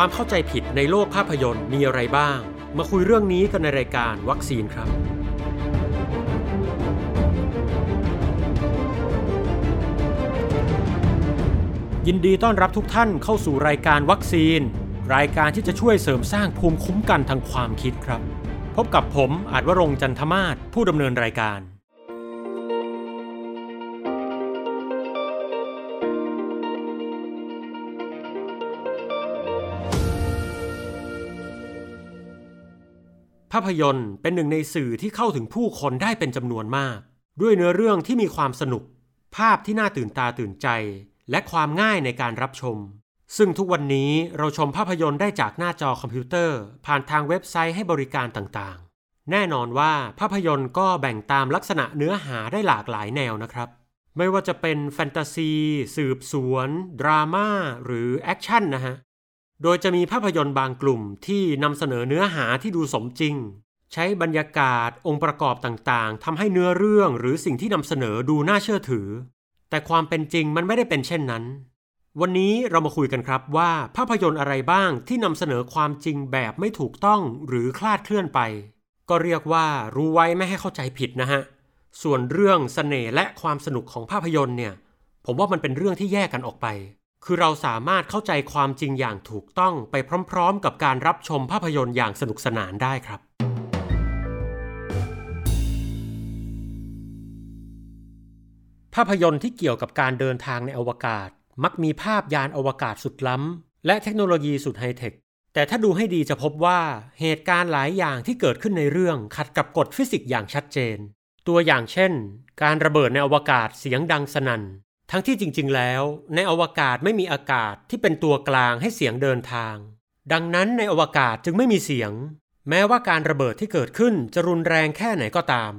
ความเข้าใจผิดในโลกภาพยนตร์มีอะไรบ้าง มาคุยเรื่องนี้กันในรายการวัคซีนครับ ยินดีต้อนรับทุกท่านเข้าสู่รายการวัคซีน รายการที่จะช่วยเสริมสร้างภูมิคุ้มกันทางความคิดครับ พบกับผมอาจวรงจันทมาศผู้ดำเนินรายการ ภาพยนตร์เป็นหนึ่งในสื่อที่เข้าถึงผู้คนได้เป็นจำนวนมาก ด้วยเนื้อเรื่องที่มีความสนุก ภาพที่น่าตื่นตาตื่นใจ และความง่ายในการรับชม ซึ่งทุกวันนี้เราชมภาพยนตร์ได้จากหน้าจอคอมพิวเตอร์ ผ่านทางเว็บไซต์ให้บริการต่างๆ แน่นอนว่าภาพยนตร์ก็แบ่งตามลักษณะเนื้อหาได้หลากหลายแนวนะครับ ไม่ว่าจะเป็นแฟนตาซี สืบสวน ดราม่าหรือแอคชั่นนะฮะ โดยจะมีภาพยนตร์บางกลุ่มที่นำเสนอเนื้อหาที่ดูสมจริง ใช้บรรยากาศองค์ประกอบต่างๆทำให้เนื้อเรื่องหรือสิ่งที่นำเสนอดูน่าเชื่อถือ แต่ความเป็นจริงมันไม่ได้เป็นเช่นนั้น วันนี้เรามาคุยกันครับว่าภาพยนตร์อะไรบ้างที่นำเสนอความจริงแบบไม่ถูกต้องหรือคลาดเคลื่อนไป ก็เรียกว่ารู้ไว้ไม่ให้เข้าใจผิดนะฮะส่วนเรื่องเสน่ห์และความสนุกของภาพยนตร์เนี่ย ผมว่ามันเป็นเรื่องที่แยกกันออกไป คือเราสามารถเข้าใจความจริงอย่างถูกต้องไปพร้อมๆ กับการรับชมภาพยนตร์อย่างสนุกสนานได้ครับ ภาพยนตร์ที่เกี่ยวกับการเดินทางในอวกาศ มักมีภาพยานอวกาศสุดล้ำ และเทคโนโลยีสุดไฮเทค แต่ถ้าดูให้ดีจะพบว่าเหตุการณ์หลายอย่างที่เกิดขึ้นในเรื่องขัดกับกฎฟิสิกส์อย่างชัดเจน ตัวอย่างเช่น การระเบิดในอวกาศเสียงดังสนั่น ทั้งที่จริง ๆ แล้ว ในอวกาศไม่มีอากาศที่เป็นตัวกลางให้เสียงเดินทาง ดังนั้นในอวกาศจึงไม่มีเสียง แม้ว่าการระเบิดที่เกิดขึ้นจะรุนแรงแค่ไหนก็ตาม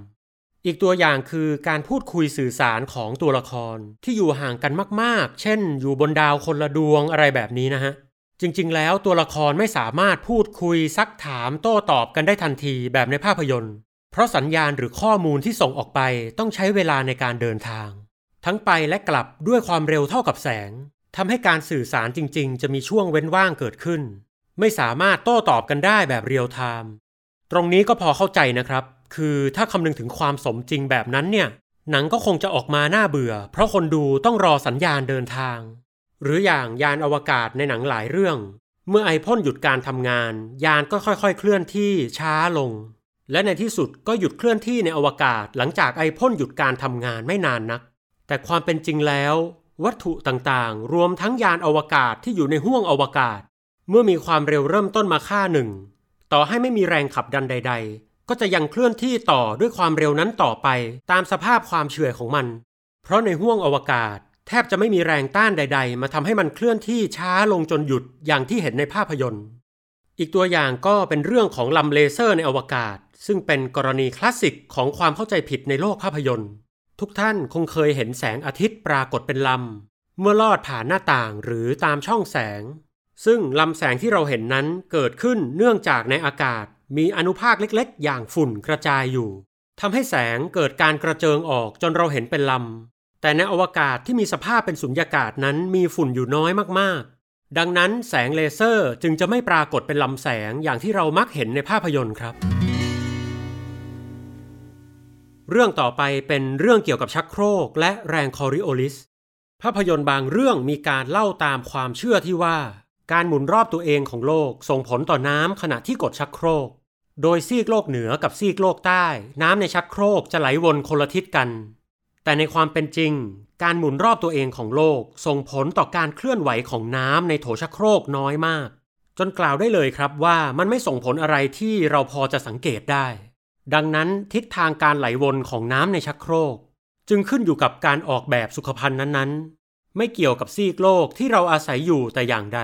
อีกตัวอย่างคือการพูดคุยสื่อสารของตัวละครที่อยู่ห่างกันมากๆ เช่น อยู่บนดาวคนละดวงอะไรแบบนี้นะฮะ จริง ๆ แล้วตัวละครไม่สามารถพูดคุยซักถามโต้ตอบกันได้ทันทีแบบในภาพยนตร์ เพราะสัญญาณหรือข้อมูลที่ส่งออกไปต้องใช้เวลาในการเดินทาง ทั้งไปและกลับด้วยความเร็วเท่ากับแสงทำให้การสื่อสารจริง ๆ จะมีช่วงเว้นว่างเกิดขึ้น ไม่สามารถโต้ตอบกันได้แบบเรียลไทม์ตรงนี้ก็พอเข้าใจนะครับ คือถ้าคำนึงถึงความสมจริงแบบนั้นเนี่ย หนังก็คงจะออกมาน่าเบื่อ เพราะคนดูต้องรอสัญญาณเดินทาง หรืออย่างยานอวกาศในหนังหลายเรื่อง เมื่อไอพ่นหยุดการทำงาน ยานก็ค่อยๆ เคลื่อนที่ช้าลง และในที่สุดก็หยุดเคลื่อนที่ในอวกาศ หลังจากไอพ่นหยุดการทำงานไม่นานนัก แต่ความเป็นจริงแล้ว วัตถุต่างๆ รวมทั้งยานอวกาศที่อยู่ในห้วงอวกาศ เมื่อมีความเร็วเริ่มต้นมาค่าหนึ่งต่อให้ไม่มีแรงขับดันใด ๆ ก็จะยังเคลื่อนที่ต่อด้วยความเร็วนั้นต่อไปตามสภาพความเฉื่อยของมัน เพราะในห้วงอวกาศ แทบจะไม่มีแรงต้านใด ๆ มาทำให้มันเคลื่อนที่ช้าลงจนหยุดอย่างที่เห็นในภาพยนตร์ อีกตัวอย่างก็เป็นเรื่องของลำเลเซอร์ในอวกาศ ซึ่งเป็นกรณีคลาสสิกของความเข้าใจผิดในโลกภาพยนตร์ ทุกท่านคงเคยเห็นแสงอาทิตย์ปรากฏเป็นลำ เมื่อลอดผ่านหน้าต่างหรือตามช่องแสง ซึ่งลำแสงที่เราเห็นนั้นเกิดขึ้นเนื่องจากในอากาศมีอนุภาคเล็กๆ อย่างฝุ่นกระจายอยู่ทำให้แสงเกิดการกระเจิงออกจนเราเห็นเป็นลำ แต่ในอวกาศที่มีสภาพเป็นสุญญากาศนั้นมีฝุ่นอยู่น้อยมากๆ ดังนั้นแสงเลเซอร์จึงจะไม่ปรากฏเป็นลำแสงอย่างที่เรามักเห็นในภาพยนตร์ครับ เรื่องต่อไปเป็นเรื่องเกี่ยวกับชักโครกและแรงคอริโอลิส ภาพยนตร์บางเรื่องมีการเล่าตามความเชื่อที่ว่า การหมุนรอบตัวเองของโลกส่งผลต่อน้ำขณะที่กดชักโครก โดยซีกโลกเหนือกับซีกโลกใต้ น้ำในชักโครกจะไหลวนคนละทิศกัน แต่ในความเป็นจริง การหมุนรอบตัวเองของโลกส่งผลต่อการเคลื่อนไหวของน้ำในโถชักโครกน้อยมาก จนกล่าวได้เลยครับว่ามันไม่ส่งผลอะไรที่เราพอจะสังเกตได้ ดังนั้นทิศทางการไหลวนของน้ำในชักโครก จึงขึ้นอยู่กับการออกแบบสุขภัณฑ์นั้นๆ ไม่เกี่ยวกับซีกโลกที่เราอาศัยอยู่แต่อย่างใด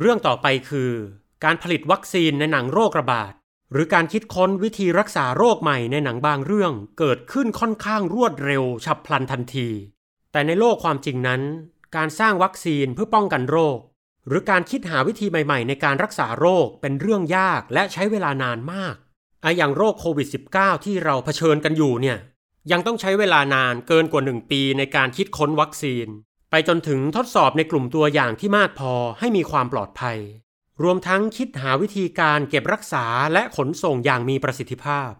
เรื่องต่อไปคือ การผลิตวัคซีนในหนังโรคระบาด หรือการคิดค้นวิธีรักษาโรคใหม่ในหนังบางเรื่องเกิดขึ้นค่อนข้างรวดเร็วฉับพลันทันที แต่ในโลกความจริงนั้น การสร้างวัคซีนเพื่อป้องกันโรค หรือการคิดหาวิธีใหม่ๆ ในการรักษาโรคเป็นเรื่องยากและใช้เวลานานมากออย่างโรคโควิด -19 ที่เราเผชิญกันอยู่เนี่ยยังต้องใช้เวลานานเกินกว่า 1 ปีในการคิดค้นวัคซีน ไปจนถึงทดสอบในกลุ่มตัวอย่างที่มากพอให้มีความปลอดภัย รวมทั้งคิดหาวิธีการเก็บรักษาและขนส่งอย่างมีประสิทธิภาพ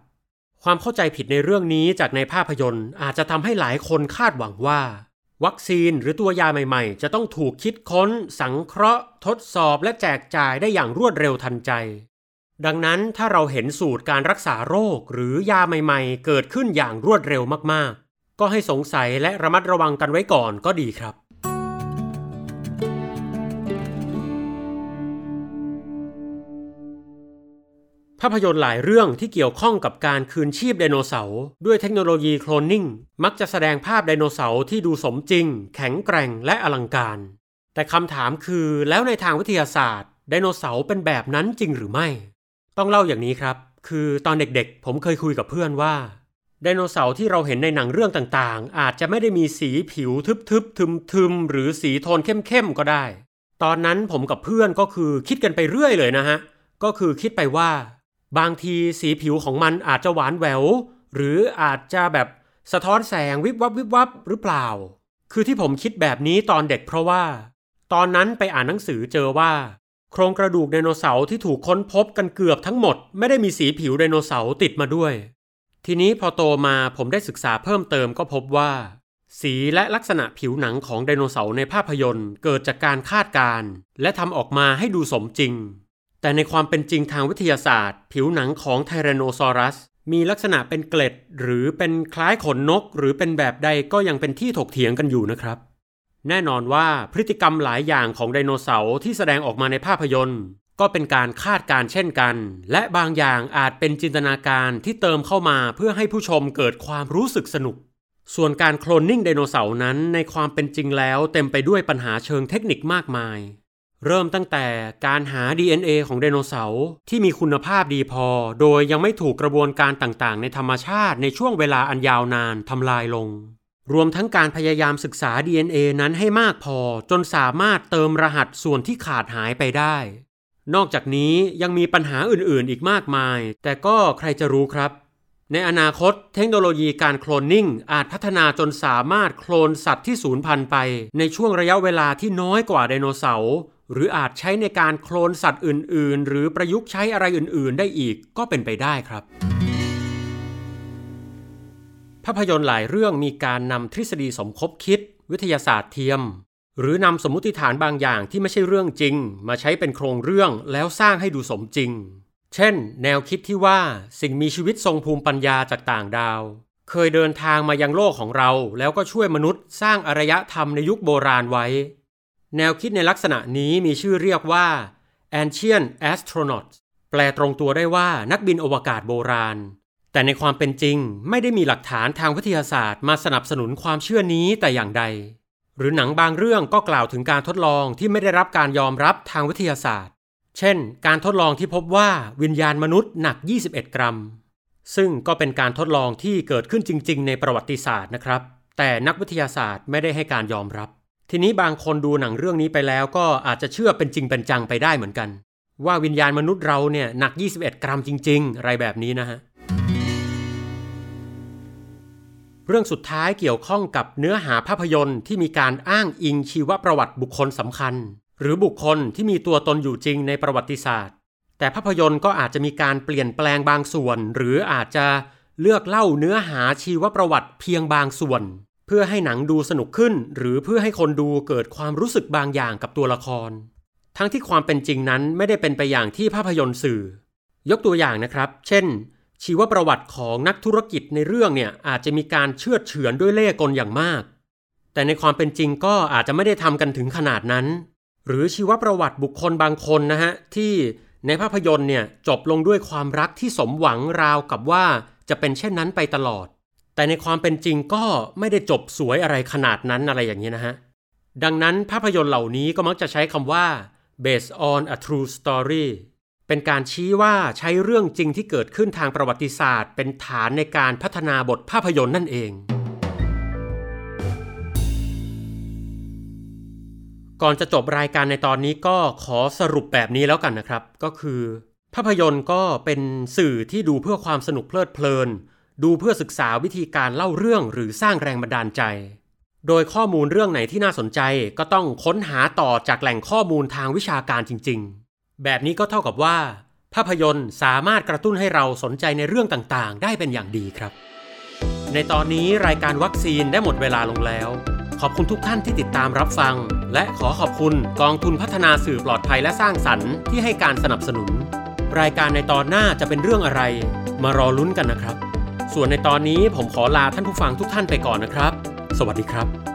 ความเข้าใจผิดในเรื่องนี้จากในภาพยนตร์อาจจะทำให้หลายคนคาดหวังว่า วัคซีนหรือตัวยาใหม่ๆ จะต้องถูกคิดค้น สังเคราะห์ ทดสอบและแจกจ่ายได้อย่างรวดเร็วทันใจ ดังนั้นถ้าเราเห็นสูตรการรักษาโรคหรือยาใหม่ๆ เกิดขึ้นอย่างรวดเร็วมากๆ ก็ให้สงสัยและระมัดระวังกันไว้ก่อนก็ดีครับ ภาพยนตร์หลายเรื่องที่เกี่ยวข้องกับการคืนชีพไดโนเสาร์ด้วยเทคโนโลยีโคลนนิ่ง มักจะแสดงภาพไดโนเสาร์ที่ดูสมจริง แข็งแกร่งและอลังการ แต่คำถามคือแล้วในทางวิทยาศาสตร์ไดโนเสาร์เป็นแบบนั้นจริงหรือไม่ ต้องเล่าอย่างนี้ครับ คือตอนเด็กๆ ผมเคยคุยกับเพื่อนว่าไดโนเสาร์ที่เราเห็นในหนังเรื่องต่างๆ อาจจะไม่ได้มีสีผิวทึบๆทึมๆหรือสีโทนเข้มๆก็ได้ ตอนนั้นผมกับเพื่อนก็คือคิดกันไปเรื่อยเลยนะฮะก็คือคิดไปว่า บางทีสีผิวของมันอาจจะหวานแหวว หรืออาจจะแบบสะท้อนแสงวิบวับวิบวับหรือเปล่า คือที่ผมคิดแบบนี้ตอนเด็กเพราะว่า ตอนนั้นไปอ่านหนังสือเจอว่า โครงกระดูกไดโนเสาร์ที่ถูกค้นพบกันเกือบทั้งหมด ไม่ได้มีสีผิวไดโนเสาร์ติดมาด้วย ทีนี้พอโตมาผมได้ศึกษาเพิ่มเติมก็พบว่า สีและลักษณะผิวหนังของไดโนเสาร์ในภาพยนตร์ เกิดจากการคาดการณ์และทำออกมาให้ดูสมจริง แต่ในความเป็นจริงทางวิทยาศาสตร์ ผิวหนังของไทแรนโนซอรัส มีลักษณะเป็นเกล็ด หรือเป็นคล้ายขนนก หรือเป็นแบบใดก็ยังเป็นที่ถกเถียงกันอยู่นะครับ แน่นอนว่าพฤติกรรมหลายอย่างของไดโนเสาร์ที่แสดงออกมาในภาพยนตร์ ก็เป็นการคาดการเช่นกัน และบางอย่างอาจเป็นจินตนาการที่เติมเข้ามาเพื่อให้ผู้ชมเกิดความรู้สึกสนุก ส่วนการโคลนนิ่งไดโนเสาร์นั้นในความเป็นจริงแล้วเต็มไปด้วยปัญหาเชิงเทคนิคมากมาย เริ่มตั้งแต่การหา DNA ของไดโนเสาร์ที่มีคุณภาพดีพอ โดยยังไม่ถูกกระบวนการต่างๆ ในธรรมชาติในช่วงเวลาอันยาวนานทำลายลง รวมทั้งการพยายามศึกษา DNA นั้นให้มากพอ จนสามารถเติมรหัสส่วนที่ขาดหายไปได้ นอกจากนี้ยังมีปัญหาอื่นๆ อีกมากมาย แต่ก็ใครจะรู้ครับ ในอนาคตเทคโนโลยีการโคลนนิ่งอาจพัฒนาจนสามารถโคลนสัตว์ที่สูญพันธุ์ไป ในช่วงระยะเวลาที่น้อยกว่าไดโนเสาร์ หรืออาจใช้ในการโคลนสัตว์อื่น ๆ หรือประยุกต์ใช้อะไรอื่น ๆ ได้อีกก็เป็นไปได้ครับ ภาพยนตร์หลายเรื่องมีการนำทฤษฎีสมคบคิด วิทยาศาสตร์เทียม หรือนำสมมุติฐานบางอย่างที่ไม่ใช่เรื่องจริง มาใช้เป็นโครงเรื่องแล้วสร้างให้ดูสมจริง เช่น แนวคิดที่ว่าสิ่งมีชีวิตทรงภูมิปัญญาจากต่างดาว เคยเดินทางมายังโลกของเรา แล้วก็ช่วยมนุษย์ สร้างอารยธรรมในยุคโบราณไว้ แนวคิดในลักษณะนี้มีชื่อเรียกว่า ancient Astronauts แปลตรงตัวได้ว่านักบินอวกาศโบราณ แต่ในความเป็นจริงไม่ได้มีหลักฐานทางวิทยาศาสตร์มาสนับสนุนความเชื่อนี้แต่อย่างใด หรือหนังบางเรื่องก็กล่าวถึงการทดลองที่ไม่ได้รับการยอมรับทางวิทยาศาสตร์ เช่น การทดลองที่พบว่าวิญญาณมนุษย์หนัก 21 กรัม ซึ่งก็เป็นการทดลองที่เกิดขึ้นจริง ๆ ในประวัติศาสตร์นะครับ แต่นักวิทยาศาสตร์ไม่ได้ให้การยอมรับ ทีนี้บางคนดูหนังเรื่องนี้ไปแล้วก็อาจจะเชื่อเป็นจริงเป็นจังไปได้เหมือนกัน ว่าวิญญาณมนุษย์เราเนี่ยหนัก 21 กรัมจริง ๆ อะไรแบบนี้นะฮะเรื่องสุดท้ายเกี่ยวข้องกับเนื้อหาภาพยนตร์ที่มีการอ้างอิงชีวประวัติบุคคลสำคัญ หรือบุคคลที่มีตัวตนอยู่จริงในประวัติศาสตร์ แต่ภาพยนตร์ก็อาจจะมีการเปลี่ยนแปลงบางส่วน หรืออาจจะเลือกเล่าเนื้อหาชีวประวัติเพียงบางส่วน เพื่อให้หนังดูสนุกขึ้น หรือเพื่อให้คนดูเกิดความรู้สึกบางอย่างกับตัวละคร ทั้งที่ความเป็นจริงนั้นไม่ได้เป็นไปอย่างที่ภาพยนตร์สื่อ ยกตัวอย่างนะครับ เช่น ชีวประวัติของนักธุรกิจในเรื่องเนี่ยอาจจะมีการเชื่อดเฉือนด้วยเล่ห์กลอย่างมาก แต่ในความเป็นจริงก็อาจจะไม่ได้ทำกันถึงขนาดนั้น หรือชีวประวัติบุคคลบางคนนะฮะที่ในภาพยนตร์เนี่ยจบลงด้วยความรักที่สมหวังราวกับว่าจะเป็นเช่นนั้นไปตลอด แต่ในความเป็นจริงก็ไม่ได้จบสวยอะไรขนาดนั้นอะไรอย่างนี้นะฮะ ดังนั้นภาพยนตร์เหล่านี้ก็มักจะใช้คำว่า based on a true story เป็นการชี้ว่าใช้เรื่องจริงที่เกิดขึ้นทางประวัติศาสตร์ เป็นฐานในการพัฒนาบทภาพยนตร์นั่นเอง ก่อนจะจบรายการในตอนนี้ก็ขอสรุปแบบนี้แล้วกันนะครับ ก็คือ ภาพยนตร์ก็เป็นสื่อที่ดูเพื่อความสนุกเพลิดเพลิน ดูเพื่อศึกษาวิธีการเล่าเรื่องหรือสร้างแรงบันดาลใจ โดยข้อมูลเรื่องไหนที่น่าสนใจก็ต้องค้นหาต่อจากแหล่งข้อมูลทางวิชาการจริง ๆ แบบนี้ก็เท่ากับว่า ภาพยนตร์สามารถกระตุ้นให้เราสนใจในเรื่องต่างๆ ได้เป็นอย่างดีครับ ในตอนนี้รายการวัคซีนได้หมดเวลาลงแล้ว ขอบคุณทุกท่านที่ติดตามรับฟัง และขอขอบคุณกองทุนพัฒนาสื่อปลอดภัยและสร้างสรรค์ที่ให้การสนับสนุน รายการในตอนหน้าจะเป็นเรื่องอะไร มารอลุ้นกันนะครับ ส่วนในตอนนี้ผมขอลาท่านผู้ฟังทุกท่านไปก่อนนะครับ สวัสดีครับ